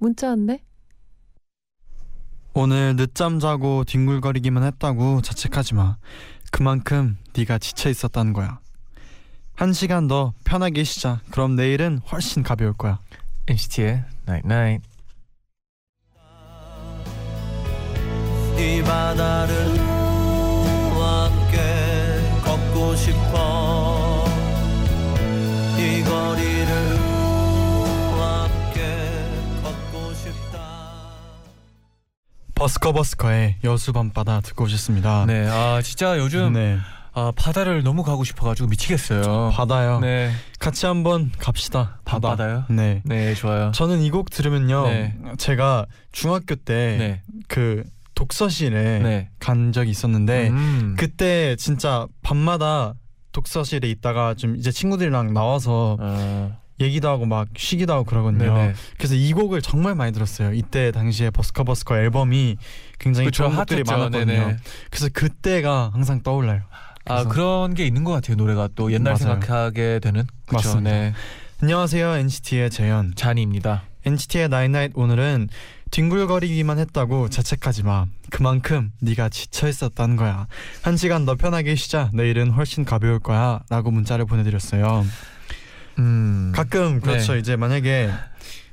문자 왔네. 오늘 늦잠 자고 뒹굴거리기만 했다고 자책하지 마. 그만큼 네가 지쳐 있었다는 거야. 한 시간 더 편하게 쉬자. 그럼 내일은 훨씬 가벼울 거야. NCT의 Night Night. 이 바다를 함께 걷고 싶 버스커 버스커의 여수 밤바다 듣고 오셨습니다. 네, 아 진짜 요즘 네. 아, 바다를 너무 가고 싶어가지고 미치겠어요. 바다요. 네, 같이 한번 갑시다. 바다. 밤바다요? 네. 네 좋아요. 저는 이 곡 들으면요. 네. 제가 중학교 때 네, 그 독서실에 네. 간 적이 있었는데 음. 그때 진짜 밤마다 독서실에 있다가 좀 이제 친구들이랑 나와서 어, 얘기도 하고 막 쉬기도 하고 그러거든요. 네네. 그래서 이 곡을 정말 많이 들었어요. 이때 당시에 버스커 버스커 앨범이 굉장히 그쵸, 좋은 곡들이. 많았거든요. 네네. 그래서 그때가 항상 떠올라요. 아 그런 게 있는 것 같아요 노래가 또 옛날 맞아요. 생각하게 되는 그쵸, 맞습니다. 네 안녕하세요 NCT의 재현. 쟈니입니다. NCT의 night night 오늘은 뒹굴거리기만 했다고 자책하지 마. 그만큼 네가 지쳐 있었다는 거야. 한 시간 더 편하게 쉬자. 내일은 훨씬 가벼울 거야라고 문자를 보내드렸어요. 음 가끔 그렇죠. 네. 이제 만약에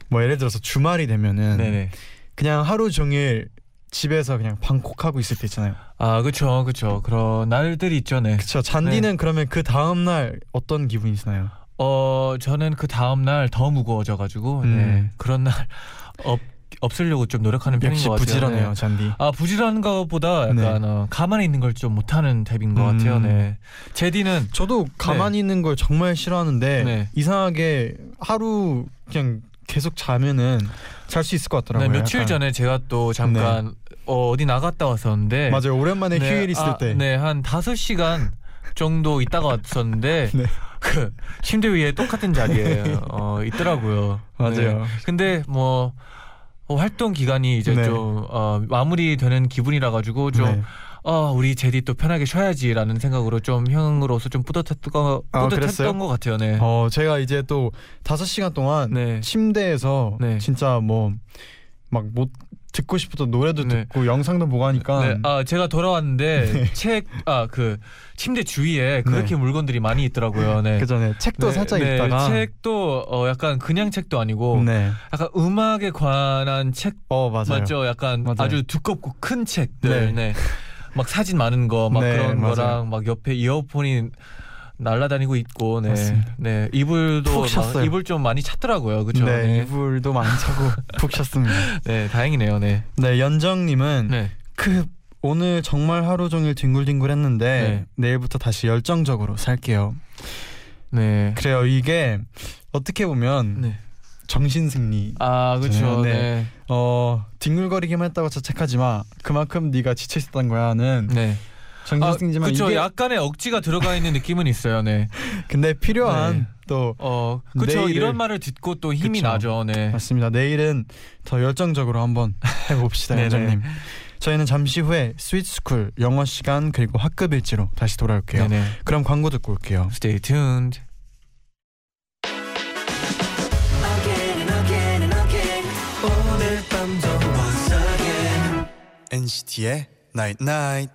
뭐 예를 들어서 주말이 되면은 네네 그냥 하루 종일 집에서 그냥 방콕하고 있을 때 있잖아요. 아 그쵸 그쵸 그런 날들이 있죠 네. 그쵸. 잔디는 그러면 그 다음 날 어떤 기분이시나요? 어 저는 그 다음 날 더 무거워져 가지고 음. 네. 그런 날 없, 없으려고 좀 노력하는 편인 역시 것 같아요. 부지런해요, 네. 잔디. 아 부지런한 것보다 약간 어, 가만히 있는 걸 좀 못하는 타입인 것 음. 같아요. 네. 제디는 저도 가만히 있는 걸 정말 싫어하는데 네. 이상하게 하루 그냥 계속 자면은 잘 수 있을 것 같더라고요. 네, 며칠 약간. 전에 제가 또 잠깐 어, 어디 나갔다 왔었는데 맞아요. 오랜만에 네, 휴일 있을 아, 때. 네, 한 다섯 시간 정도 있다가 왔었는데 네. 그 침대 위에 똑같은 자리에 어, 있더라고요. 맞아요. 네. 근데 뭐 어, 활동 기간이 이제 네. 좀 어, 마무리되는 기분이라 가지고 좀 네. 어, 우리 제디 또 편하게 쉬어야지라는 생각으로 좀 형으로서 좀 뿌듯했던 거 아, 뿌듯했던 그랬어요? 것 같아요. 네. 어 제가 이제 또 다섯 시간 동안 네. 침대에서 네. 진짜 뭐 막 못 듣고 싶었던 노래도 네. 듣고 영상도 보고 하니까 네, 아 제가 돌아왔는데 네. 책아 그 침대 주위에 그렇게 물건들이 많이 있더라고요. 네. 그 전에 책도 네, 살짝 네, 읽다가 책도 어 약간 그냥 책도 아니고 네. 약간 음악에 관한 책 어 맞아요. 맞죠? 약간 맞아요. 아주 두껍고 큰 책들. 네. 네. 막 사진 많은 거막 네, 그런 맞아요. 거랑 막 옆에 이어폰이 날라다니고 있고 네. 맞습니다. 네. 이불도 푹 막. 이불 좀 많이 찼더라고요. 그렇죠? 네, 네. 이불도 많이 차고 푹 쉬었습니다. 네, 다행이네요. 네. 네, 연정 님은 네. 그 오늘 정말 하루 종일 뒹굴뒹굴 했는데 네. 내일부터 다시 열정적으로 살게요. 네. 그래요. 이게 어떻게 보면 네. 정신 승리. 아, 그렇죠. 네. 네. 어 뒹굴거리기만 했다고 자책하지 마. 그만큼 네가 지쳐 있었던 거야는 네. 정신 승리지만 그렇죠. 이게 약간의 억지가 들어가 있는 느낌은 있어요. 네. 근데 필요한 네. 또 어, 그렇죠. 내일을- 이런 말을 듣고 또 힘이 그쵸. 나죠. 네. 맞습니다. 내일은 더 열정적으로 한번 해봅시다. 연정님. 저희는 잠시 후에 스윗스쿨 영어 시간 그리고 학급 일지로 다시 돌아올게요. 네네. 그럼 광고 듣고 올게요. Stay tuned. NCT의 Night Night.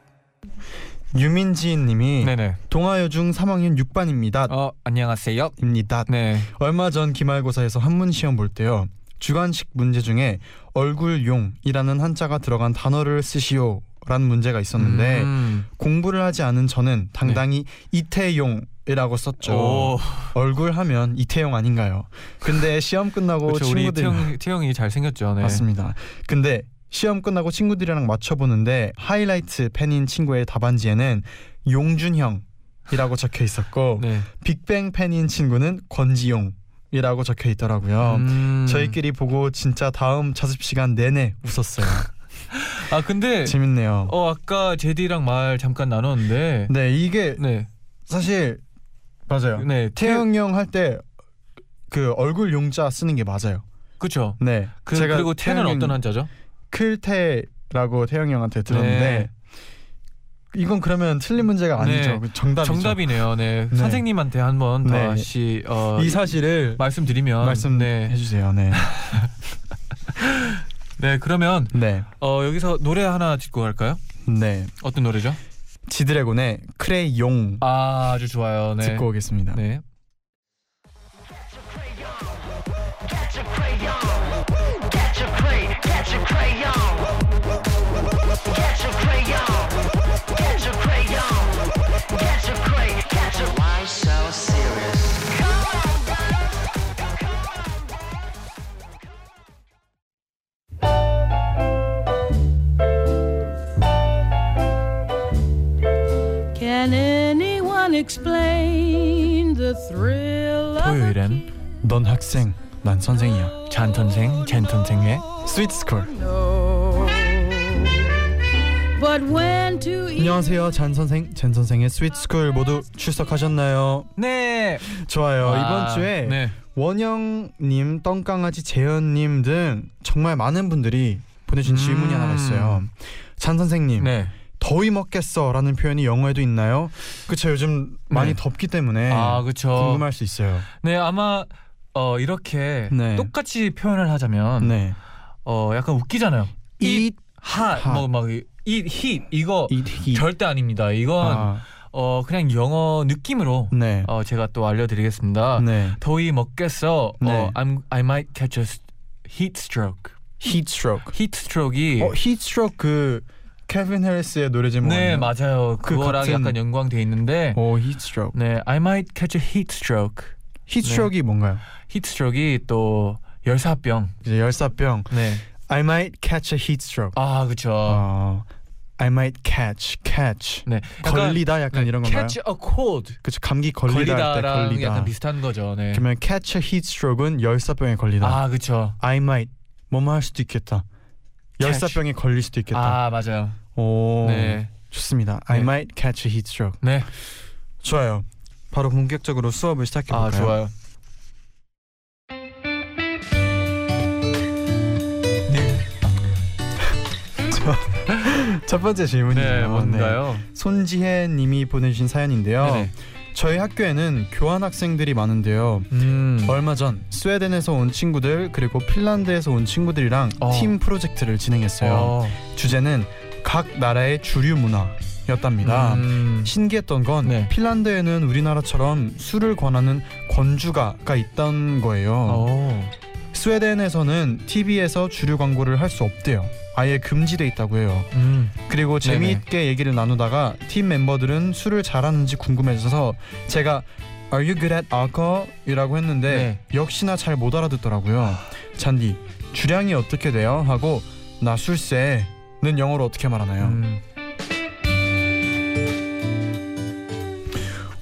유민지님이 네네. 동아여중 3학년 6반입니다. 어, 안녕하세요. 입니다. 네. 얼마 전 기말고사에서 한문 시험 볼 때요. 주관식 문제 중에 얼굴용이라는 한자가 들어간 단어를 쓰시오 라는 문제가 있었는데 음. 공부를 하지 않은 저는 당당히 이태용 이라고 썼죠. 오. 얼굴 하면 이태용 아닌가요? 근데 시험 끝나고 그렇죠. 우리 친구들 태영 태영이 잘 생겼죠. 네. 맞습니다. 근데 시험 끝나고 친구들이랑 맞춰보는데 하이라이트 팬인 친구의 답안지에는 용준형이라고 적혀 있었고 네. 빅뱅 팬인 친구는 권지용 이라고 적혀 있더라고요. 음. 저희끼리 보고 진짜 다음 자습 시간 내내 웃었어요. 아 근데 재밌네요. 어 아까 제디랑 말 잠깐 나눴는데 네 이게 네. 사실 맞아요. 네. 태영 형할 때 그 얼굴 용자 쓰는 게 맞아요. 그쵸. 네. 그, 제가 그리고 태는 어떤 형 한자죠? 클테라고 태영 형한테 들었는데 네. 이건 그러면 틀린 문제가 아니죠. 네. 그 정답이죠. 정답이네요. 네. 네. 선생님한테 한번 네. 다시 어, 이 사실을 말씀드리면 말씀해 네. 주세요. 네. 네, 그러면 네. 어, 여기서 노래 하나 듣고 갈까요? 네. 어떤 노래죠? 지드래곤의 크레용 아, 아주 좋아요. 네. 듣고 오겠습니다. 네. 토요일엔 넌 학생, 난 선생이야. 잔 선생, 젠 선생의 스위트 스쿨. no? But when to eat 안녕하세요, 잔 선생, 젠 선생의 스위트 스쿨 모두 출석하셨나요? 네. 좋아요. 와, 이번 주에 네. 원영님, 똥강아지 재현님 등 정말 많은 분들이 보내준 음. 질문이 하나가 있어요. 잔 선생님, 네. 더위 먹겠어라는 표현이 영어에도 있나요? 그쵸 요즘 많이 네. 덥기 때문에 아, 그렇죠. 궁금할 수 있어요. 네, 아마 어, 이렇게 네. 똑같이 표현을 하자면 네. 어, 약간 웃기잖아요. eat 핫, hot. 뭐막 eat heat 이거 eat heat. 절대 아닙니다. 이건 아, 어 그냥 영어 느낌으로 네. 어 제가 또 알려드리겠습니다. 네. 더위 먹겠어. 네. 어 I'm I might catch a heat stroke. heat stroke. heat stroke이 어, heat stroke 그 케빈 해리스의 노래 제목 네? 맞아요. 그 그거랑 같은- 약간 연관돼 있는데 오, stroke. 네 I might catch a heat stroke. heat 네. 뭔가요? stroke이 또 열사병. 이제 열사병. 네. I might catch a heat stroke. 아 그렇죠. 어, I might catch, catch. 네. 걸리다 약간 네, 이런 건가요? catch a cold. 그쵸 감기 걸리다 걸리다랑 걸리다. 약간 비슷한 거죠. 네. 그러면 catch a heat stroke은 열사병에 걸리다. 아 그렇죠. I might 뭐뭐 할 수도 있겠다. 열사병에 걸릴 수도 있겠다. 아 맞아요. 오, 네. 좋습니다. I 네. might catch a heat stroke. 네. 좋아요. 바로 본격적으로 수업을 시작해 아 볼까요? 좋아요. 네. 첫 번째 질문이에요. 네, 뭔가요? 손지혜 님이 보내주신 사연인데요. 네네. 저희 학교에는 교환 학생들이 많은데요. 음. 얼마 전 스웨덴에서 온 친구들 그리고 핀란드에서 온 친구들이랑 어. 팀 프로젝트를 진행했어요. 어. 주제는 각 나라의 주류 문화 였답니다. 음. 신기했던 건 네. 핀란드에는 우리나라처럼 술을 권하는 권주가가 있던 거예요. 어. 스웨덴에서는 TV에서 주류 광고를 할 수 없대요. 아예 금지돼 있다고 해요. 음. 그리고 네네. 재미있게 얘기를 나누다가 팀 멤버들은 술을 잘하는지 궁금해져서 제가 Are you good at alcohol? 이라고 했는데 네. 역시나 잘 못 알아듣더라고요. 잔디 주량이 어떻게 돼요? 하고 나 술세는 영어로 어떻게 말하나요? 음.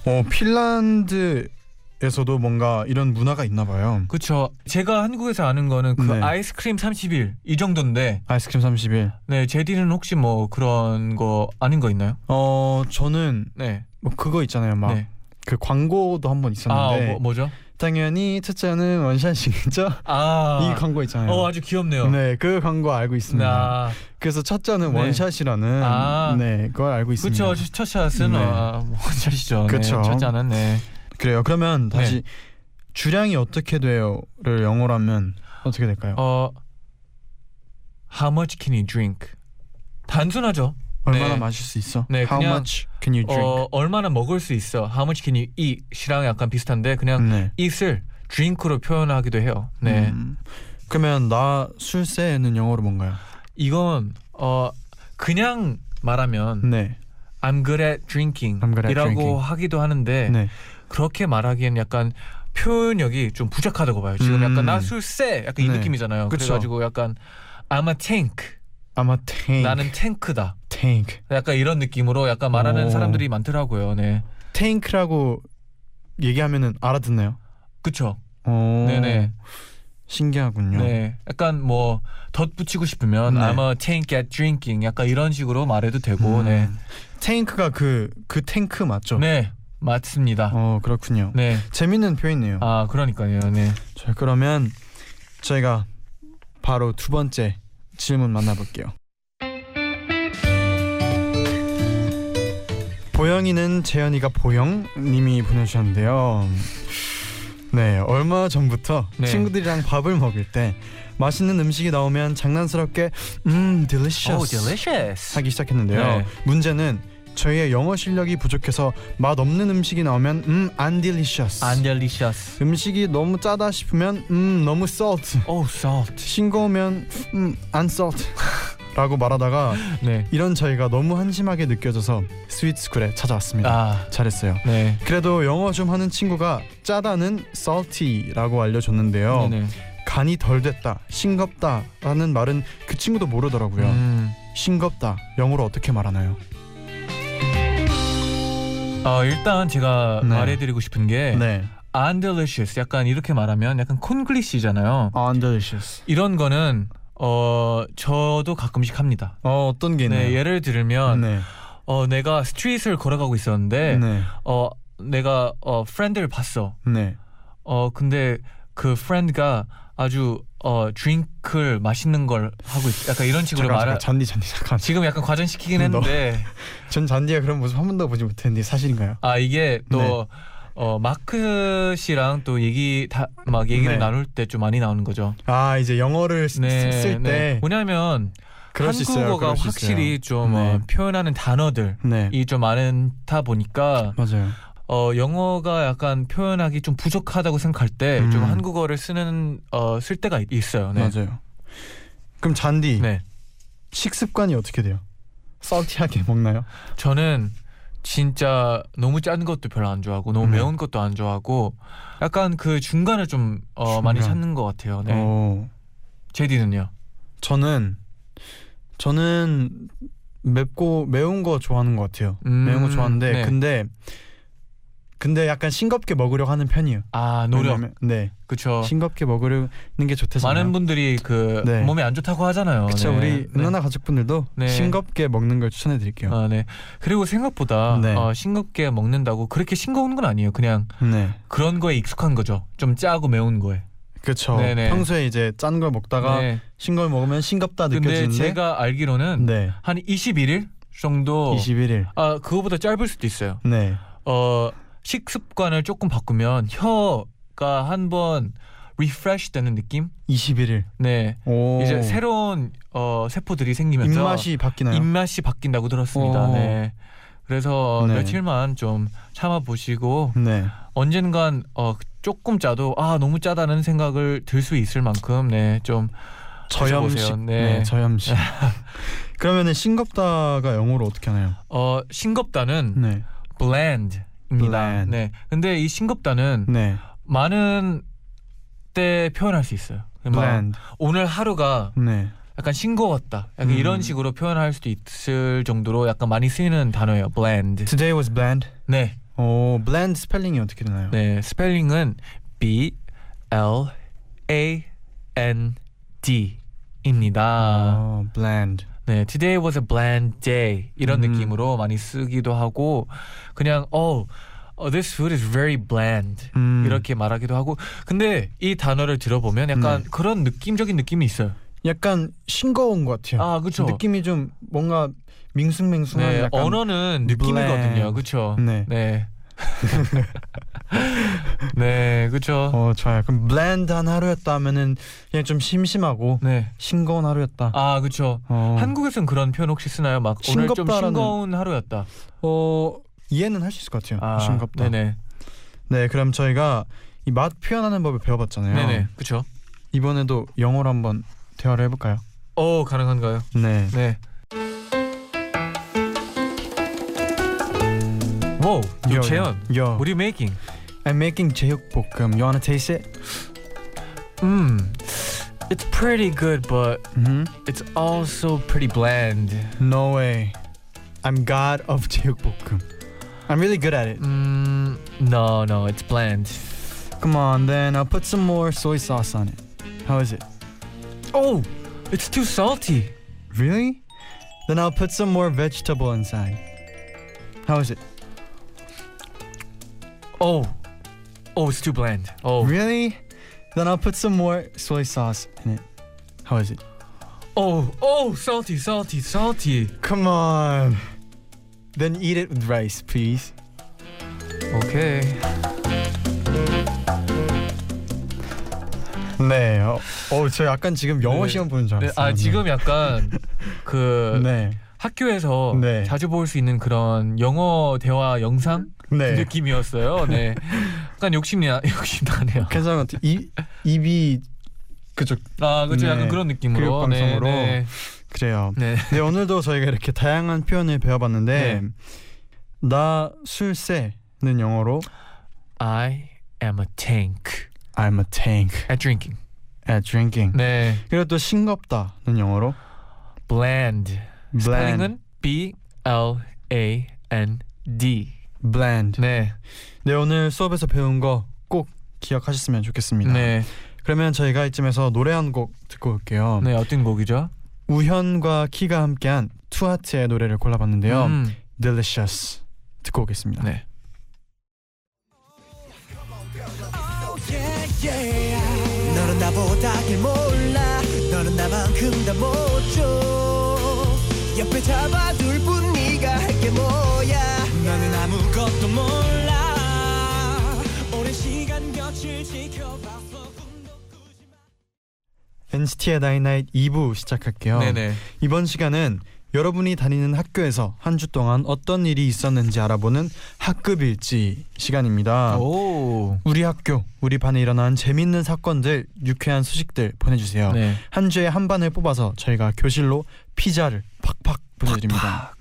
어 핀란드 에서도 뭔가 이런 문화가 있나 봐요. 그쵸. 제가 한국에서 아는 거는 그 네. 아이스크림 30일 이 정도인데, 아이스크림 30일. 네 제디는 혹시 뭐 그런 거 아닌 거 있나요? 어 저는 네. 뭐 그거 있잖아요. 막그 네. 광고도 한번아 있었는데 뭐, 뭐죠? 당연히 첫째는 원샷이겠죠? 아. 이 광고 있잖아요. 어 아주 귀엽네요. 네, 그 광고 알고 있습니다. 아, 그래서 첫째는 네. 원샷이라는 아. 네, 그걸 알고 있습니다. 그쵸. 첫 샷은 네. 아, 뭐 샷이죠. 그쵸. 네, 첫 잔은 네. 그래요. 그러면 다시 네. 주량이 어떻게 돼요를 영어로 하면 어떻게 될까요? 어 How much can you drink? 단순하죠. 얼마나 네. 마실 수 있어? 네, How 그냥, much can you drink? 어 얼마나 먹을 수 있어? How much can you eat이랑 약간 비슷한데 그냥 네. eat을 drink로 표현하기도 해요. 네. 음, 그러면 나 술세는 영어로 뭔가요? 이건 어 그냥 말하면 네. I'm good at drinking I'm good at 이라고 drinking. 하기도 하는데 네. 그렇게 말하기엔 약간 표현력이 좀 부족하다고 봐요. 지금 음. 약간 나 술세 약간 이 네. 느낌이잖아요. 그쵸. 그래가지고 약간 I'm a tank 아마 tank. 나는 탱크다. tank. 약간 이런 느낌으로 약간 말하는 오. 사람들이 많더라고요. 네. tank라고 얘기하면은 알아듣나요? 그쵸. 오, 네네. 신기하군요. 네. 약간 뭐 덧붙이고 싶으면 네. I'm a tank at drinking. 약간 이런 식으로 말해도 되고. 음, 네. 탱크가 그 그 탱크 맞죠? 네. 맞습니다. 어 그렇군요. 네. 재밌는 표현이에요. 아, 그러니까요. 네. 자 그러면 저희가 바로 두 번째 질문 만나볼게요. 보영이는 재현이가 보영님이 보내주셨는데요. 네 얼마 전부터 네. 친구들이랑 밥을 먹을 때 맛있는 음식이 나오면 장난스럽게 음 delicious Oh, delicious. 하기 시작했는데요. 네. 문제는 저희의 영어 실력이 부족해서 맛 없는 음식이 나오면 음안 delicious 안 delicious. 음식이 너무 짜다 싶으면 음 너무 salt Oh, salt. 싱거우면 음안 salt 라고 말하다가 네. 이런 저희가 너무 한심하게 느껴져서 스윗스쿨에 찾아왔습니다 아, 잘했어요 네. 그래도 영어 좀 하는 친구가 짜다는 salty라고 알려줬는데요 네네. 간이 덜 됐다 싱겁다 라는 말은 그 친구도 모르더라고요 음. 싱겁다 영어로 어떻게 말하나요? 어, 일단 제가 네. 말해드리고 싶은 게 네 undelicious 약간 이렇게 말하면 약간 콘글리시잖아요. undelicious 이런 거는 어 저도 가끔씩 합니다. 어 어떤 게 있나요? 네, 예를 들면 네. 어 내가 street을 걸어가고 있었는데 네. 어 내가 어 friend를 봤어. 네. 어 근데 그 friend가 아주 어 drink를 맛있는 걸 하고 있, 약간 이런 식으로 잠깐, 말하 잠깐 쟈니 쟈니 잠깐. 지금 약간 과장시키긴 너- 했는데 전 쟈니가 그런 모습 한 번도 보지 못했는데 사실인가요? 아 이게 또 네. 어, 마크 씨랑 또 얘기 다 막 얘기를 네. 나눌 때 좀 많이 나오는 거죠. 아 이제 영어를 쓰- 네, 쓸때 네. 뭐냐면. 한국어가 확실히. 좀 네. 어, 표현하는 단어들이 네좀 많다 보니까 맞아요. 어, 영어가 약간 표현하기 좀 부족하다고 생각할 때좀 음. 한국어를 쓰는 어, 쓸 때가 있- 있어요. 네. 맞아요. 그럼 잔디 네. 식습관이 어떻게 돼요? 썰티하게 먹나요? 저는 진짜 너무 짠 것도 별로 안 좋아하고 너무 네. 매운 것도 안 좋아하고 약간 그 중간을 좀 어, 많이 중간. 찾는 것 같아요. 네. 어, 제디는요? 저는 저는 맵고 매운 거 좋아하는 것 같아요. 음, 매운 거 좋아하는데 네. 근데 근데 약간 싱겁게 먹으려고 하는 편이에요. 아 노력 왜냐면- 네 그쵸. 싱겁게 먹으려는 게 좋대잖아요. 많은 분들이 그 네. 몸에 안 좋다고 하잖아요. 그쵸 네. 우리 네. 은하나 가족분들도 네. 싱겁게 먹는 걸 추천해 드릴게요. 아, 네. 그리고 생각보다 네. 어, 싱겁게 먹는다고 그렇게 싱거운 건 아니에요. 그냥 네, 그런 거에 익숙한 거죠. 좀 짜고 매운 거에. 그렇죠. 평소에 이제 짠 걸 먹다가 네. 싱거운 걸 먹으면 싱겁다 느껴지는데 제가 알기로는 네, 한 21일 정도 21일. 아 그거보다 짧을 수도 있어요. 네, 어 식습관을 조금 바꾸면 혀가 한번 refresh 되는 느낌? 21일. 네. 오, 이제 새로운 어 세포들이 생기면서 입맛이 바뀌나요? 입맛이 바뀐다고 들었습니다. 오. 네. 그래서 네. 며칠만 좀 참아 보시고 네, 언젠간 어 조금 짜도 아 너무 짜다는 생각을 들 수 있을 만큼 네좀 저염식. 네. 네. 저염식. 그러면은 싱겁다가 영어로 어떻게 하나요? 어 싱겁다는 네, bland입니다. bland. 네. 근데 이 싱겁다는 네, 많은 때 표현할 수 있어요. 막 bland. 오늘 하루가 네, 약간 싱거웠다. 약간 음. 이런 식으로 표현할 수도 있을 정도로 약간 많이 쓰이는 단어예요. bland. Today was bland. 네. 오, bland 스펠링이 어떻게 되나요? 네. 스펠링은 B L A N D입니다. 어, bland. 네, today was a bland day 이런 음. 느낌으로 많이 쓰기도 하고 그냥 oh, oh this food is very bland 음, 이렇게 말하기도 하고 근데 이 단어를 들어보면 약간 네. 그런 느낌적인 느낌이 있어요. 약간 싱거운 것 같아요. 아, 그렇죠. 느낌이 좀 뭔가 밍숭맹숭한 네, 약간 언어는 느낌이거든요. 그렇죠? 네. 네. 네, 그렇죠. 어 좋아요. 그럼 bland한 하루였다 하면은 그냥 좀 심심하고 네. 싱거운 하루였다. 아, 그렇죠. 어, 한국에서는 그런 표현 혹시 쓰나요? 막 오늘 좀 싱거운 하루였다. 어 이해는 할 수 있을 것 같아요. 아, 싱겁다. 네네. 네, 그럼 저희가 이 맛 표현하는 법을 배워봤잖아요. 네네. 그렇죠. 이번에도 영어로 한번 대화를 해볼까요? 어, 가능한가요? 네. 네. Whoa, Yo, 유채연. yo. What are you making? I'm making 제육볶음. You wanna taste it? Mm, it's pretty good, but Mm-hmm. it's also pretty bland. No way. I'm god of 제육볶음. I'm really good at it. Mm, no, no, it's bland. Come on, then I'll put some more soy sauce on it. How is it? Oh, it's too salty. Really? Then I'll put some more vegetable inside. How is it? Oh, oh, it's too bland. Oh, Really? Then I'll put some more soy sauce in it. How is it? oh, oh, salty, salty, salty. Come on. Then eat it with rice, please. Okay. 네. 어, 어, 저 약간 지금 영어 네. 시험 보는 줄 네, 알았어요. 아 지금 약간 그 네. 학교에서 네. 자주 볼 수 있는 그런 영어 대화 영상 그 네. 느낌이었어요. 네. 약간 욕심이 나, 욕심 나네요. 괜찮은 것 같아요. 이 입이 그쪽 아, 그렇죠. 네. 약간 그런 느낌으로. 교육 방송으로. 네. 그래요. 네. 네. 네 오늘도 저희가 이렇게 다양한 표현을 배워봤는데 네. 나 술새는 영어로 I am a tank I'm a tank at drinking. at drinking. 네. 그리고 또 싱겁다는 영어로 bland. bland. 스펠링은 B L A N D. bland. 네. 네 오늘 수업에서 배운 거 꼭 기억하셨으면 좋겠습니다. 네. 그러면 저희가 이쯤에서 노래 한 곡 듣고 올게요. 네, 어떤 곡이죠? 우현과 키가 함께한 투하트의 노래를 골라봤는데요. 음. Delicious 듣고 오겠습니다. 네. 너는 나보다 길 몰라 너는 나만큼 다 못줘 옆에 잡아둘 뿐 네가 할 게 뭐야 나는 아무 것도 몰라 오랜 시간 곁을 지켜봤어 꿈도 꾸지 마 NCT의 나인나잇 2부 시작할게요. 네네. 이번 시간은 여러분이 다니는 학교에서 한 주 동안 어떤 일이 있었는지 알아보는 학급 일지 시간입니다. 오. 우리 학교, 우리 반에 일어난 재밌는 사건들, 유쾌한 소식들 보내주세요. 네. 한 주에 한 반을 뽑아서 저희가 교실로 피자를 팍팍 보내드립니다.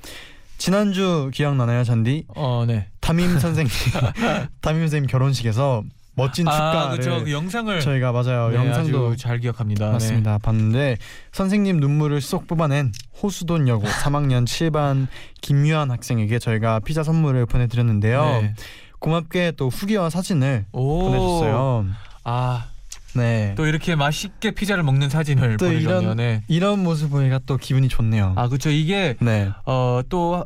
지난주 기억나나요, 잔디? 어, 네. 담임 선생님, 담임 선생님 결혼식에서 멋진 아, 축가를 그렇죠. 그 영상을 저희가 맞아요 네, 영상도 잘 기억합니다. 맞습니다. 봤는데 선생님 눈물을 쏙 뽑아낸 호수돈 여고 3학년 7반 김유한 학생에게 저희가 피자 선물을 보내드렸는데요. 네. 고맙게 또 후기와 사진을 오. 보내줬어요. 아, 네. 또 이렇게 맛있게 피자를 먹는 사진을 또 보내줬네요. 이런- 네. 이런 모습 보니까 또 기분이 좋네요. 아, 그렇죠. 이게 네, 어, 또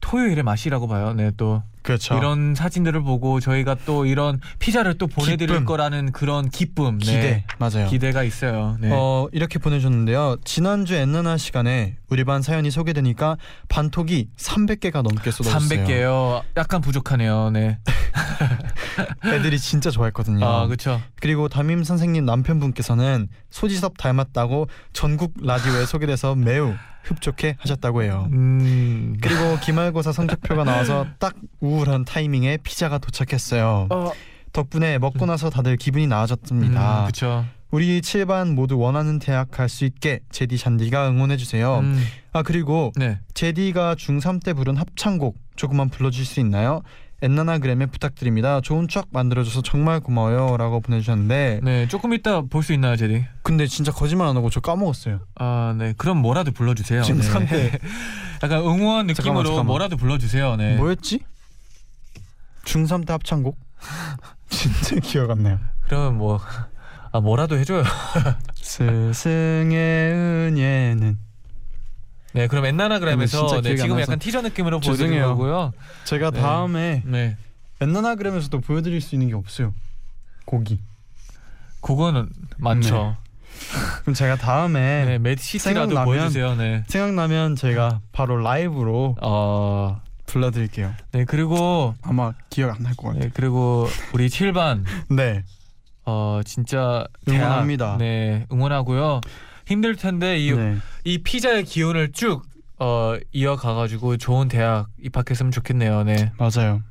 토요일의 맛이라고 봐요. 네, 또 그렇죠. 이런 사진들을 보고 저희가 또 이런 피자를 또 보내드릴 기쁨. 거라는 그런 기쁨, 네. 기대 맞아요. 기대가 있어요. 네. 어 이렇게 보내줬는데요. 지난주 엔나나 시간에 우리 반 사연이 소개되니까 반톡이 300개가 넘게 쏟아졌어요. 300개요. 약간 부족하네요. 네. 애들이 진짜 좋아했거든요. 아, 그렇죠. 그리고 담임 선생님 남편분께서는 소지섭 닮았다고 전국 라디오에 소개돼서 매우 흡족해 하셨다고 해요. 음. 그리고 기말고사 성적표가 나와서 딱 우 울한 타이밍에 피자가 도착했어요. 어, 덕분에 먹고 나서 다들 기분이 나아졌습니다. 음, 그렇죠. 우리 7반 모두 원하는 대학 갈 수 있게 제디 잔디가 응원해 주세요. 음, 아 그리고 네. 제디가 중3 때 부른 합창곡 조금만 불러줄 수 있나요? 엔나나그램에 부탁드립니다. 좋은 추억 만들어줘서 정말 고마워요라고 보내주셨는데 네, 조금 이따 볼 수 있나요, 제디? 근데 진짜 거짓말 안 하고 저 까먹었어요. 아, 네. 그럼 뭐라도 불러주세요. 중3 네. 때 약간 응원 느낌으로 잠깐만, 잠깐만. 뭐라도 불러주세요. 네. 뭐였지? 중3 때 합창곡? 진짜 기억 안 나요. 그러면 뭐, 아, 뭐라도 해줘요. 스승의 은혜는 네, 그럼 엔나나그램에서 진짜 네, 지금 약간 티저 느낌으로. 보여드린 거고요. 제가 네. 다음에 네. 엔나나그램에서도 보여드릴 수 있는 게 없어요. 곡이. 그거는 많죠. 그럼 제가 다음에 네, 매시티라도 보여주세요. 네. 생각나면 제가 바로 라이브로 어, 불러드릴게요. 네 그리고 아마 기억 안 날 것 같아요. 네 그리고 우리 7반 네. 어 진짜 응원합니다. 대학, 네 응원하고요. 힘들 텐데 이, 네. 이 피자의 기운을 쭉 어, 이어가가지고 좋은 대학 입학했으면 좋겠네요. 네. 맞아요.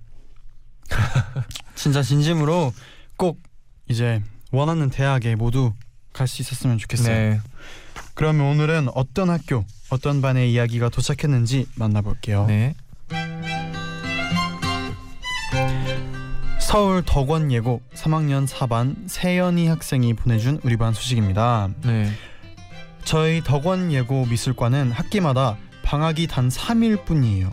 진짜 진심으로 꼭 이제 원하는 대학에 모두 갈 수 있었으면 좋겠어요. 네. 그러면 오늘은 어떤 학교, 어떤 반의 이야기가 도착했는지 만나볼게요. 네. 서울 덕원 예고 3학년 4반 세연이 학생이 보내준 우리 반 소식입니다. 네. 저희 덕원 예고 미술관은 학기마다 방학이 단 3일 뿐이에요.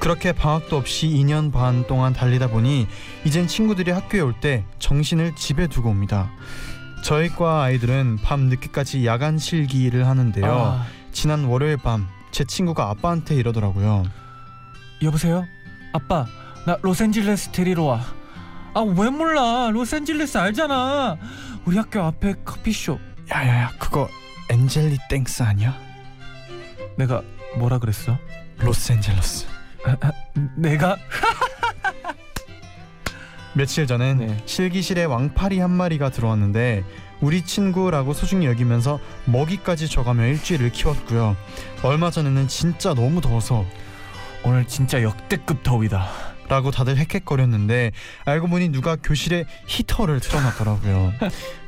그렇게 방학도 없이 2년 반 동안 달리다 보니 이젠 친구들이 학교에 올 때 정신을 집에 두고 옵니다. 저희 과 아이들은 밤 늦게까지 야간 실기를 하는데요. 아, 지난 월요일 밤 제 친구가 아빠한테 이러더라고요. 여보세요? 아빠, 나 로스앤젤레스 데리러 와. 아, 왜 몰라? 로스앤젤레스 알잖아. 우리 학교 앞에 커피숍. 야야야 그거 엔젤리너스 아니야? 내가 뭐라 그랬어? 로스앤젤레스. 내가 며칠 전엔 네. 실기실에 왕파리 한 마리가 들어왔는데 우리 친구라고 소중히 여기면서 먹이까지 줘가며 일주일을 키웠고요. 얼마 전에는 진짜 너무 더워서 오늘 진짜 역대급 더위다. 라고 다들 헥헥거렸는데 알고 보니 누가 교실에 히터를 틀어놨더라고요.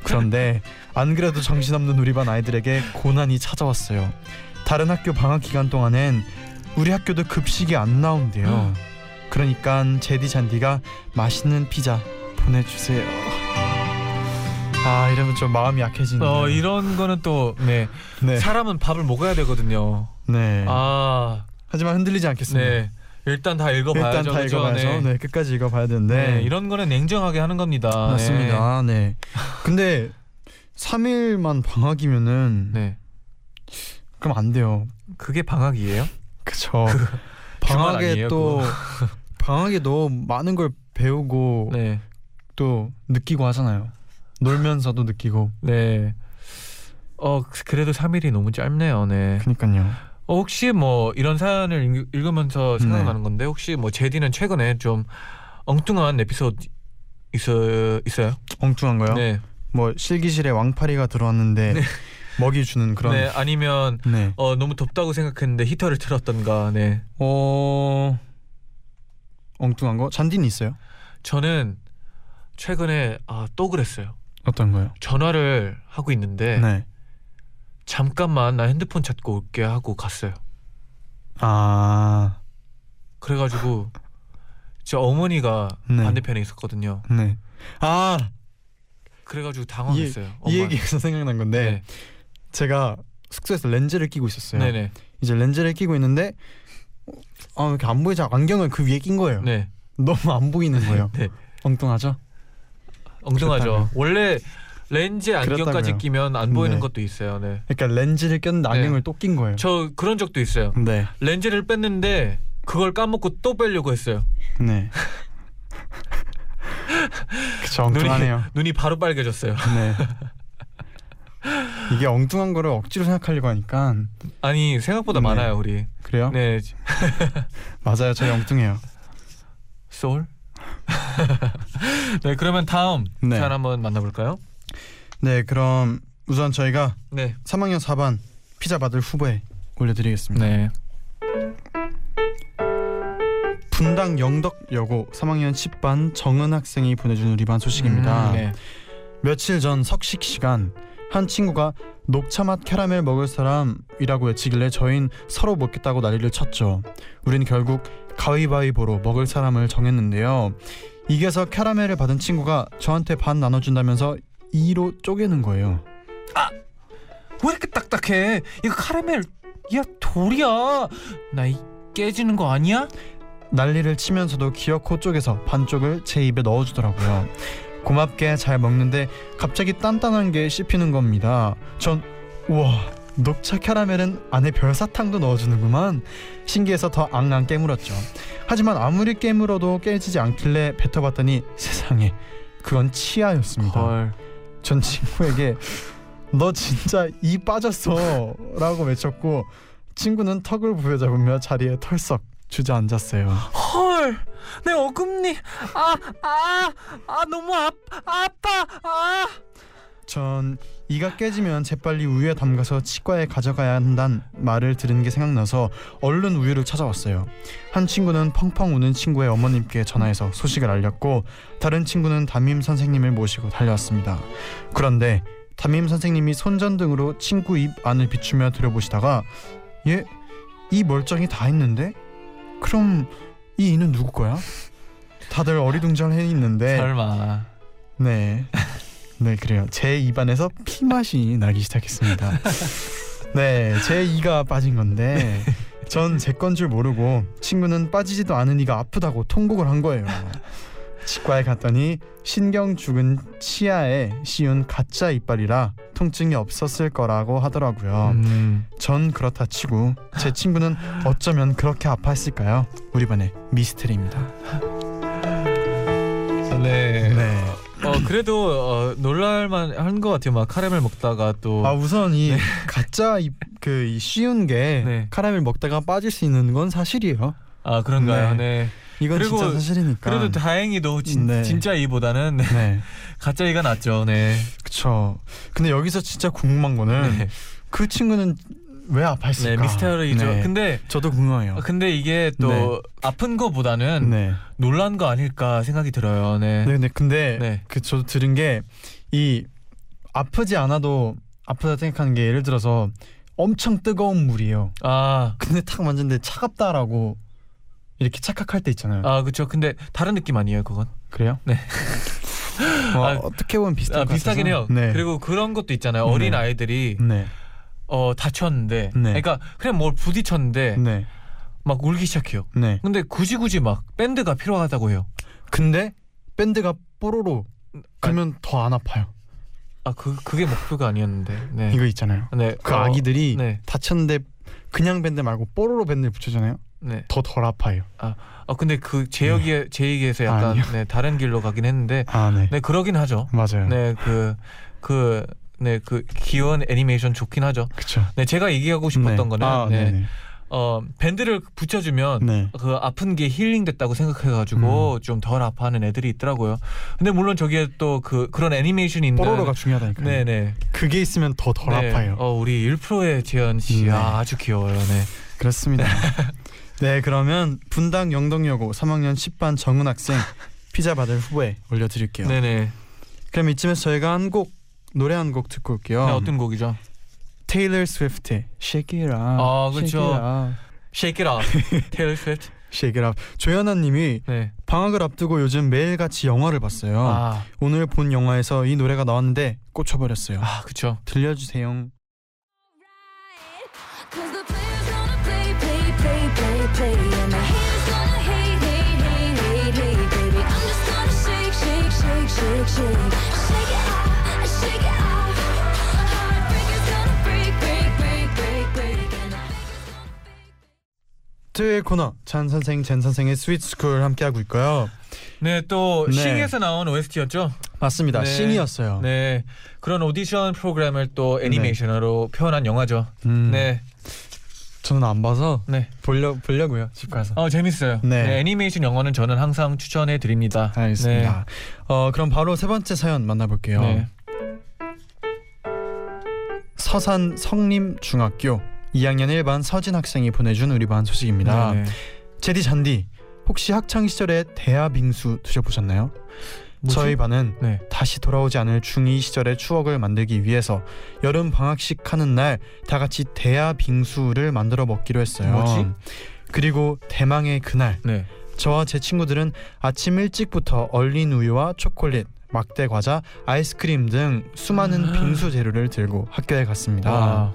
그런데 안 그래도 정신없는 우리 반 아이들에게 고난이 찾아왔어요. 다른 학교 방학 기간 동안엔 우리 학교도 급식이 안 나온대요. 그러니까 제디 잔디가 맛있는 피자 보내주세요. 아 이러면 좀 마음이 약해지네요. 어, 이런 거는 또 네. 네. 사람은 밥을 먹어야 되거든요. 네. 아, 하지만 흔들리지 않겠습니다. 네. 일단 다 읽어봐야죠. 일단 다 그죠? 읽어봐야죠. 네. 네. 끝까지 읽어봐야 되는데 네, 이런 거는 냉정하게 하는 겁니다. 맞습니다. 네. 근데 3일만 방학이면은 네. 네. 그럼 안 돼요. 그게 방학이에요? 그쵸. 주말 방학에 아니에요, 또 방학에 너무 많은 걸 배우고 네. 또 느끼고 하잖아요. 놀면서도 느끼고. 네. 어 그래도 3일이 너무 짧네요. 네. 그니까요. 어, 혹시 뭐 이런 사연을 읽- 읽으면서 생각나는 네. 건데 혹시 뭐 제디는 최근에 좀 엉뚱한 에피소드 있어 있어요? 엉뚱한 거요. 네. 뭐 실기실에 왕파리가 들어왔는데 네. 먹이 주는 그런. 네. 아니면 네. 어 너무 덥다고 생각했는데 히터를 틀었던가. 네. 어 엉뚱한 거 잔디는 있어요? 저는 최근에 아 또 그랬어요. 어떤 거요? 전화를 하고 있는데 네. 잠깐만 나 핸드폰 찾고 올게 하고 갔어요. 아 그래가지고 저 어머니가 네. 반대편에 있었거든요. 네. 아 그래가지고 이, 당황했어요. 이 얘기에서 생각난 건데 제가 숙소에서 렌즈를 끼고 있었어요. 네. 네네. 이제 렌즈를 끼고 있는데 아왜 이렇게 안 보이지? 안경을 그 위에 낀 거예요. 네. 너무 안 보이는 거예요. 네. 엉뚱하죠? 엉뚱하죠. 그렇다고요. 원래 렌즈 안경까지 그렇다고요. 끼면 안 보이는 네. 것도 있어요. 네. 그러니까 렌즈를 꼈는데 네. 안경을 또 낀 거예요. 저 그런 적도 있어요. 네, 렌즈를 뺐는데 그걸 까먹고 또 빼려고 했어요. 네. 그쵸 엉뚱하네요. 눈이 바로 빨개졌어요. 네. 이게 엉뚱한 거를 억지로 생각하려고 하니까 아니 생각보다 네. 많아요 우리. 그래요? 네. 맞아요, 저희 엉뚱해요. 소울. 네 그러면 다음 네. 사연 한번 만나볼까요? 네, 그럼 우선 저희가 네. 3학년 4반 피자 받을 후보에 올려드리겠습니다. 네. 분당 영덕여고 3학년 10반 정은 학생이 보내준 우리 반 소식입니다. 음, 네. 며칠 전 석식 시간 한 친구가 녹차 맛 캐러멜 먹을 사람이라고 외치길래 저희는 서로 먹겠다고 난리를 쳤죠. 우린 결국 가위바위보로 먹을 사람을 정했는데요. 이겨서 캐러멜을 받은 친구가 저한테 반 나눠준다면서 2로 쪼개는 거예요. 왜 이렇게 딱딱해? 이거 카라멜 야 돌이야. 나 이 깨지는 거 아니야? 난리를 치면서도 기어코 쪼개서 반쪽을 제 입에 넣어주더라고요. 고맙게 잘 먹는데 갑자기 단단한 게 씹히는 겁니다. 전 우와 녹차 캐러멜은 안에 별사탕도 넣어주는구만 신기해서 더 앙앙 깨물었죠. 하지만 아무리 깨물어도 깨지지 않길래 뱉어봤더니 세상에 그건 치아였습니다. 헐. 전 친구에게 너 진짜 이 빠졌어 라고 외쳤고 친구는 턱을 부여잡으며 자리에 털썩 주저앉았어요. 헐. 내 어금니. 아, 아, 아 너무 아, 아파. 아. 전 이가 깨지면 재빨리 우유에 담가서 치과에 가져가야 한다는 말을 들은 게 생각나서 얼른 우유를 찾아왔어요. 한 친구는 펑펑 우는 친구의 어머님께 전화해서 소식을 알렸고 다른 친구는 담임 선생님을 모시고 달려왔습니다. 그런데 담임 선생님이 손전등으로 친구 입 안을 비추며 들여보시다가 얘 이 멀쩡히 다 했는데 그럼 이 이는 누구 거야? 다들 어리둥절해 있는데 설마. 네. 네, 그래요. 제 입안에서 피 맛이 나기 시작했습니다. 네, 제 이가 빠진 건데 전 제 건 줄 모르고 친구는 빠지지도 않으니까 아프다고 통곡을 한 거예요. 치과에 갔더니 신경 죽은 치아에 씌운 가짜 이빨이라 통증이 없었을 거라고 하더라고요. 음. 전 그렇다 치고 제 친구는 어쩌면 그렇게 아파했을까요? 우리 반의 미스터리입니다. 네. 네. 어 그래도 어, 놀랄만 한 것 같아요. 막 카라멜 먹다가 또 아 우선 이 가짜 그 쉬운 게 네. 카라멜 먹다가 빠질 수 있는 건 사실이에요. 아 그런가요? 네. 네. 이건 그리고 진짜 사실이니까. 그래도 다행히도 진, 네. 진짜 이보다는 네, 가짜 이가 낫죠. 네. 그쵸. 근데 여기서 진짜 궁금한 거는 네. 그 친구는 왜 네, 아파했을까? 미스터리죠. 네. 근데 저도 궁금해요. 근데 이게 또 네. 아픈 거보다는 네. 놀란 거 아닐까 생각이 들어요. 네. 네, 근데 근데 네. 그 저도 들은 게 이 아프지 않아도 아프다 생각하는 게 예를 들어서 엄청 뜨거운 물이에요. 아, 근데 탁 만졌는데 차갑다라고 이렇게 착각할 때 있잖아요. 아 그렇죠. 근데 다른 느낌 아니에요, 그건? 그래요? 네. 뭐 아, 어떻게 보면 비슷할 아, 것 비슷하긴. 해요. 네. 그리고 그런 것도 있잖아요. 어린 네. 아이들이 네. 어 다쳤는데, 네. 그러니까 그냥 뭘 부딪혔는데 네. 막 울기 시작해요. 네. 근데 굳이 굳이 막 밴드가 필요하다고 해요. 근데 밴드가 뽀로로 그러면 더 안 아파요. 아 그 그게 목표가 아니었는데. 네. 이거 있잖아요. 네. 그 어, 아기들이 네. 다쳤는데 그냥 밴드 말고 뽀로로 밴드를 붙여잖아요. 네. 더 덜 아파요. 아 근데 그제 얘기 제 얘기에서 약간. 네, 다른 길로 가긴 했는데, 아 네. 네 그러긴 하죠. 맞아요. 네 그 그 네 그 귀여운 애니메이션 좋긴 하죠. 그렇죠. 네 제가 얘기하고 싶었던 거는 아, 네. 네네. 어 밴드를 붙여주면 네. 그 아픈 게 힐링 됐다고 생각해가지고 좀덜 아파하는 애들이 있더라고요. 근데 물론 저기에 또 그 그런 애니메이션이 있는 뽀로로가 중요하다니까. 요 네네 그게 있으면 더덜 네. 아파요. 어 우리 1%의 재현 씨 네. 아, 아주 귀여워요. 네. 그렇습니다. 네, 그러면 분당 영동여고 3학년 10반 정은 학생 피자 받을 후보에 올려드릴게요. 네네. 그럼 이쯤에서 저희가 한 곡 노래 한 곡 듣고 올게요. 네, 어떤 곡이죠? 테일러 스위프트의 Shake It Up. 아, 그렇죠. Shake It Up. Taylor Swift. Shake It Up. 조연아님이 네. 방학을 앞두고 요즘 매일 같이 영화를 봤어요. 아, 오늘 본 영화에서 이 노래가 나왔는데 꽂혀버렸어요. 아 그쵸. 들려주세요. 토요일 코너 잔 선생 젠 선생의 스위트 스쿨 함께 하고 있고요. 네, 또 네. 싱에서 나온 OST였죠. 맞습니다. 네. 씽이었어요. 네, 그런 오디션 프로그램을 또 애니메이션으로 표현한 영화죠. 음, 네, 저는 안 봐서 네. 보려 보려고요. 집 가서. 어 재밌어요. 네. 네. 애니메이션 영화는 저는 항상 추천해 드립니다. 알겠습니다. 어 그럼 바로 세 번째 사연 만나볼게요. 네. 서산 성림 중학교 2학년 1반 서진 학생이 보내준 우리 반 소식입니다. 네. 제디 잔디 혹시 학창 시절에 대하 빙수 드셔보셨나요? 뭐지? 저희 반은 네. 다시 돌아오지 않을 중2 시절의 추억을 만들기 위해서 여름 방학식 하는 날 다 같이 대하 빙수를 만들어 먹기로 했어요. 뭐지? 그리고 대망의 그날 네. 저와 제 친구들은 아침 일찍부터 얼린 우유와 초콜릿, 막대 과자, 아이스크림 등 수많은 빙수 재료를 들고 학교에 갔습니다. 와.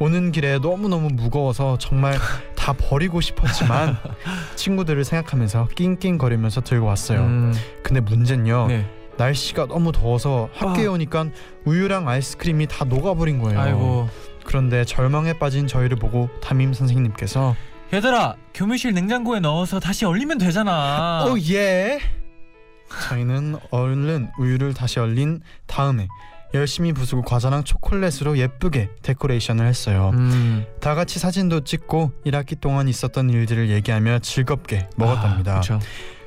오는 길에 너무너무 무거워서 정말 다 버리고 싶었지만 친구들을 생각하면서 낑낑거리면서 들고 왔어요. 음, 근데 문제는요. 네. 날씨가 너무 더워서 학교에 아. 오니까 우유랑 아이스크림이 다 녹아버린 거예요. 아이고. 그런데 절망에 빠진 저희를 보고 담임 선생님께서 얘들아, 교무실 냉장고에 넣어서 다시 얼리면 되잖아. 오 예. 저희는 얼른 우유를 다시 얼린 다음에 열심히 부수고 과자랑 초콜릿으로 예쁘게 데코레이션을 했어요. 음. 다 같이 사진도 찍고 1학기 동안 있었던 일들을 얘기하며 즐겁게 먹었답니다. 아.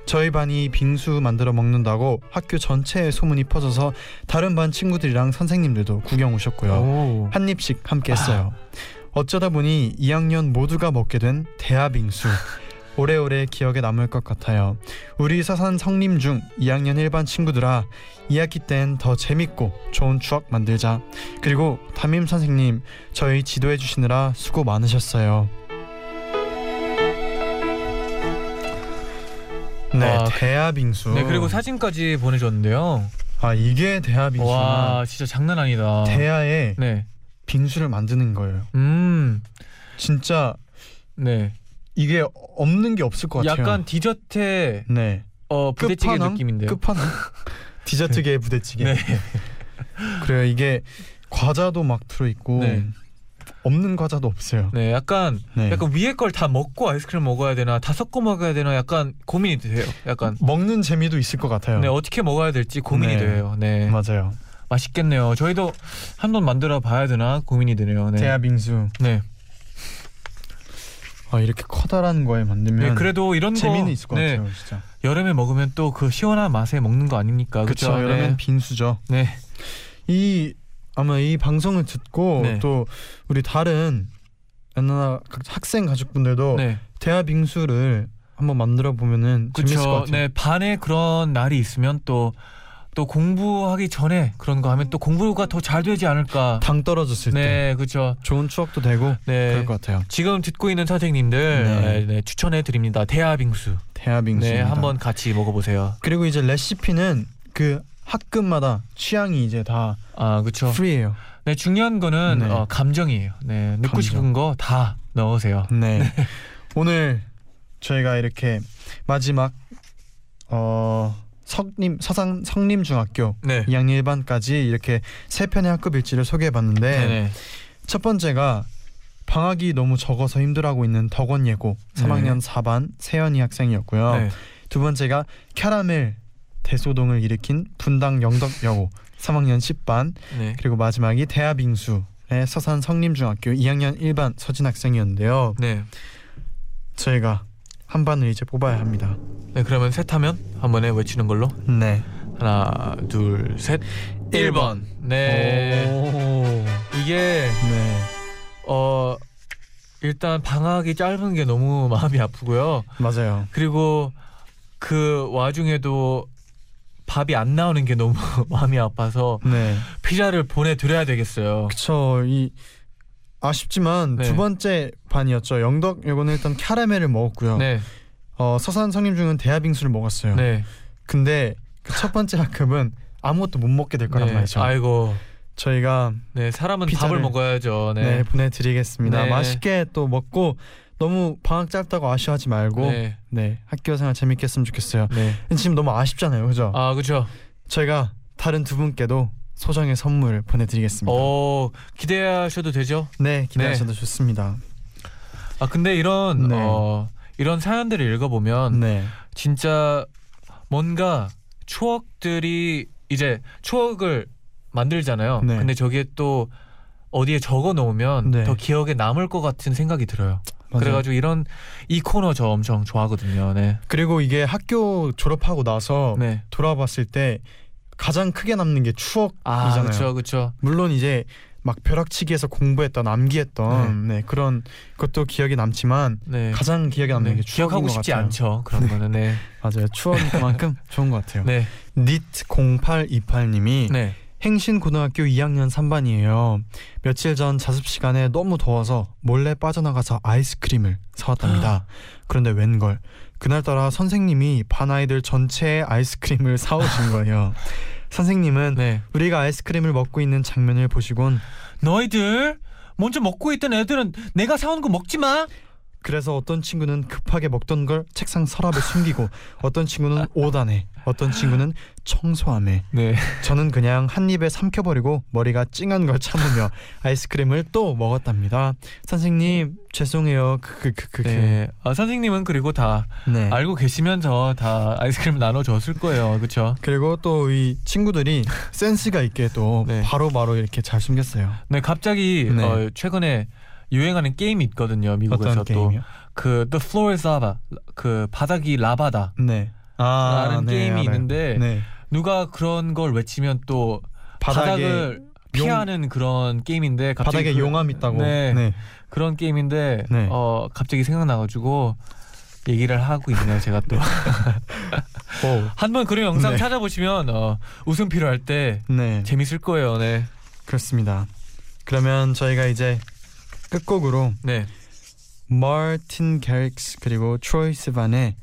저희 반이 빙수 만들어 먹는다고 학교 전체에 소문이 퍼져서 다른 반 친구들이랑 선생님들도 구경 오셨고요. 오. 한 입씩 함께 했어요. 어쩌다 보니 2학년 모두가 먹게 된 대하빙수. 오래오래 기억에 남을 것 같아요. 우리 서산 성림 중 2학년 1반 친구들아 2학기 땐 더 재밌고 좋은 추억 만들자. 그리고 담임 선생님 저희 지도해 주시느라 수고 많으셨어요. 네, 와, 대하빙수. 네, 그리고 사진까지 보내줬는데요. 아 이게 대하빙수나 와, 진짜 장난 아니다. 대하에 네. 빙수를 만드는 거예요. 음. 진짜 네. 이게 없는 게 없을 것 같아요. 약간 디저트의 네. 어 부대찌개 끝판왕? 느낌인데요. 끝판왕. 디저트계 부대찌개. 네. 그래요. 이게 과자도 막 들어 있고 네. 없는 과자도 없어요. 네, 약간 네. 약간 위에 걸 다 먹고 아이스크림 먹어야 되나 다 섞어 먹어야 되나 약간 고민이 돼요. 약간 먹는 재미도 있을 것 같아요. 네 어떻게 먹어야 될지 고민이 네. 돼요. 네 맞아요. 맛있겠네요. 저희도 한번 만들어 봐야 되나 고민이 되네요. 네. 대하 빙수. 네. 아, 이렇게 커다란 거에 만들면 네, 그래도 이런 재미는 거 있을 것 네, 같아요, 진짜. 여름에 먹으면 또 그 시원한 맛에 먹는 거 아닙니까? 그렇죠. 여름엔 네. 빙수죠. 네. 이 아마 이 방송을 듣고 네. 또 우리 다른 연나 학생 가족분들도 네. 대하 빙수를 한번 만들어 보면은 재밌을 것. 같아요. 네, 반에 그런 날이 있으면 또 또 공부하기 전에 그런 거 하면 또 공부가 더 잘 되지 않을까. 당 떨어졌을 때 네, 그렇죠. 좋은 추억도 되고 네. 그럴 것 같아요. 지금 듣고 있는 선생님들 네. 네. 네, 추천해 드립니다. 대하빙수. 대하빙수. 네, 한번 같이 먹어보세요. 그리고 이제 레시피는 그 학급마다 취향이 이제 다 아, 그렇죠. 프리예요. 네, 중요한 거는 네. 어, 감정이에요. 네, 넣고 감정. 싶은 거 다 넣으세요. 네. 오늘 저희가 이렇게 마지막 어 석림 서상 성림 중학교 네. 2학년 1반까지 이렇게 세 편의 학급 일지를 소개해 봤는데 네, 네. 첫 번째가 방학이 너무 적어서 힘들어하고 있는 덕원 예고 3학년 4반 세연이 학생이었고요. 네. 두 번째가 캐러멜 대소동을 일으킨 분당 영덕 여고 3학년 10반 네. 그리고 마지막이 대하빙수의 서산 성림중학교 2학년 1반 서진 학생이었는데요. 네. 저희가 한 반을 이제 뽑아야 합니다. 네, 그러면 셋 하면 한 번에 외치는 걸로. 네. 하나, 둘, 셋. 1번. 네. 오. 이게 네. 어 일단 방학이 짧은 게 너무 마음이 아프고요. 맞아요. 그리고 그 와중에도 밥이 안 나오는 게 너무 마음이 아파서 네. 피자를 보내드려야 되겠어요. 그쵸. 이 아쉽지만 네. 두 번째 반이었죠. 영덕 요거는 일단 캐러멜을 먹었고요. 네, 어, 서산 성림중은 대하빙수를 먹었어요. 네, 근데 그 첫 번째 학급은 아무것도 못 먹게 될 거란 네. 말이죠. 아이고, 저희가 네 사람은 밥을 먹어야죠. 네, 네, 보내드리겠습니다. 네. 맛있게 또 먹고 너무 방학 짧다고 아쉬워하지 말고 네, 네, 학교 생활 재밌게 했으면 좋겠어요. 네. 지금 너무 아쉽잖아요, 그죠? 아 그렇죠. 저희가 다른 두 분께도 소정의 선물 보내드리겠습니다. 어 기대하셔도 되죠. 네, 기대하셔도 좋습니다. 아 근데 이런 네. 어 이런 사연들을 읽어보면 네, 진짜 뭔가 추억들이 이제 추억을 만들잖아요. 네. 근데 저기에 또 어디에 적어 놓으면 네. 더 기억에 남을 것 같은 생각이 들어요. 맞아요. 그래가지고 이런 이 코너 저 엄청 좋아하거든요. 네. 그리고 이게 학교 졸업하고 나서 네. 돌아봤을 때 가장 크게 남는 게 추억이잖아요. 아, 그렇죠, 그렇죠. 물론 이제 막 벼락치기에서 공부했던 암기했던 네. 그런 것도 기억에 남지만 네. 가장 기억에 남는 네. 게 추억인 기억하고 것 싶지 같아요. 않죠. 그런 거는 네. 맞아요. 추억이 그만큼 좋은 것 같아요. 네. nit0828님이 네. 행신 고등학교 2학년 3반이에요. 며칠 전 자습 시간에 너무 더워서 몰래 빠져나가서 아이스크림을 사왔답니다. 그런데 웬걸 그날따라 선생님이 반 아이들 전체에 아이스크림을 사오신 거예요. 선생님은 네. 우리가 아이스크림을 먹고 있는 장면을 보시곤 너희들 먼저 먹고 있던 애들은 내가 사온 거 먹지 마. 그래서 어떤 친구는 급하게 먹던 걸 책상 서랍에 숨기고 어떤 친구는 옷 안에 어떤 친구는 청소함에 네. 저는 그냥 한 입에 삼켜버리고 머리가 찡한 걸 참으며 아이스크림을 또 먹었답니다. 선생님 죄송해요. 그그그 네. 아, 선생님은 그리고 다 네. 알고 계시면서 다 아이스크림 나눠줬을 거예요. 그렇죠? 그리고 또 이 친구들이 센스가 있게 또 네. 바로바로 이렇게 잘 숨겼어요. 네, 갑자기 네. 어, 최근에 유행하는 게임이 있거든요. 미국에서 어떤 또. 게임이요? 그 The Floor is Lava. 그 바닥이 라바다. 네. 아, 라는 게임이 알아요. 있는데 네. 누가 그런 걸 외치면 또 바닥에 바닥을 피하는 그런 게임인데 갑자기 바닥에 그- 용암 있다고. 네. 네. 그런 게임인데 네. 어 갑자기 생각나가지고 얘기를 하고 있네요. 제가 또 오. 한번 그런 영상 네. 찾아보시면 어, 웃음 필요할 때 네. 재밌을 거예요. 네, 그렇습니다. 그러면 저희가 이제 끝곡으로 네, 마틴 게릭스 그리고 트로이 스반의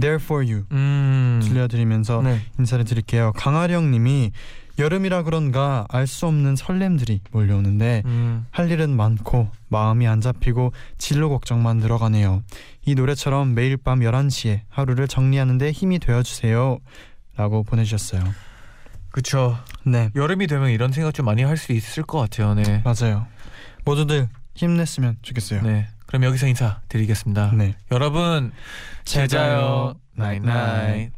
There for You 음, 들려드리면서 네, 인사를 드릴게요. 강아령님이 여름이라 그런가 알 수 없는 설렘들이 몰려오는데 음, 할 일은 많고 마음이 안 잡히고 진로 걱정만 늘어가네요. 이 노래처럼 매일 밤 11시에 하루를 정리하는데 힘이 되어 주세요. 라고 보내주셨어요. 그쵸. 네, 여름이 되면 이런 생각 좀 많이 할 수 있을 것 같아요. 네. 맞아요. 모두들 힘냈으면 좋겠어요. 네. 그럼 여기서 인사드리겠습니다. 네. 여러분 제자요 나잇나잇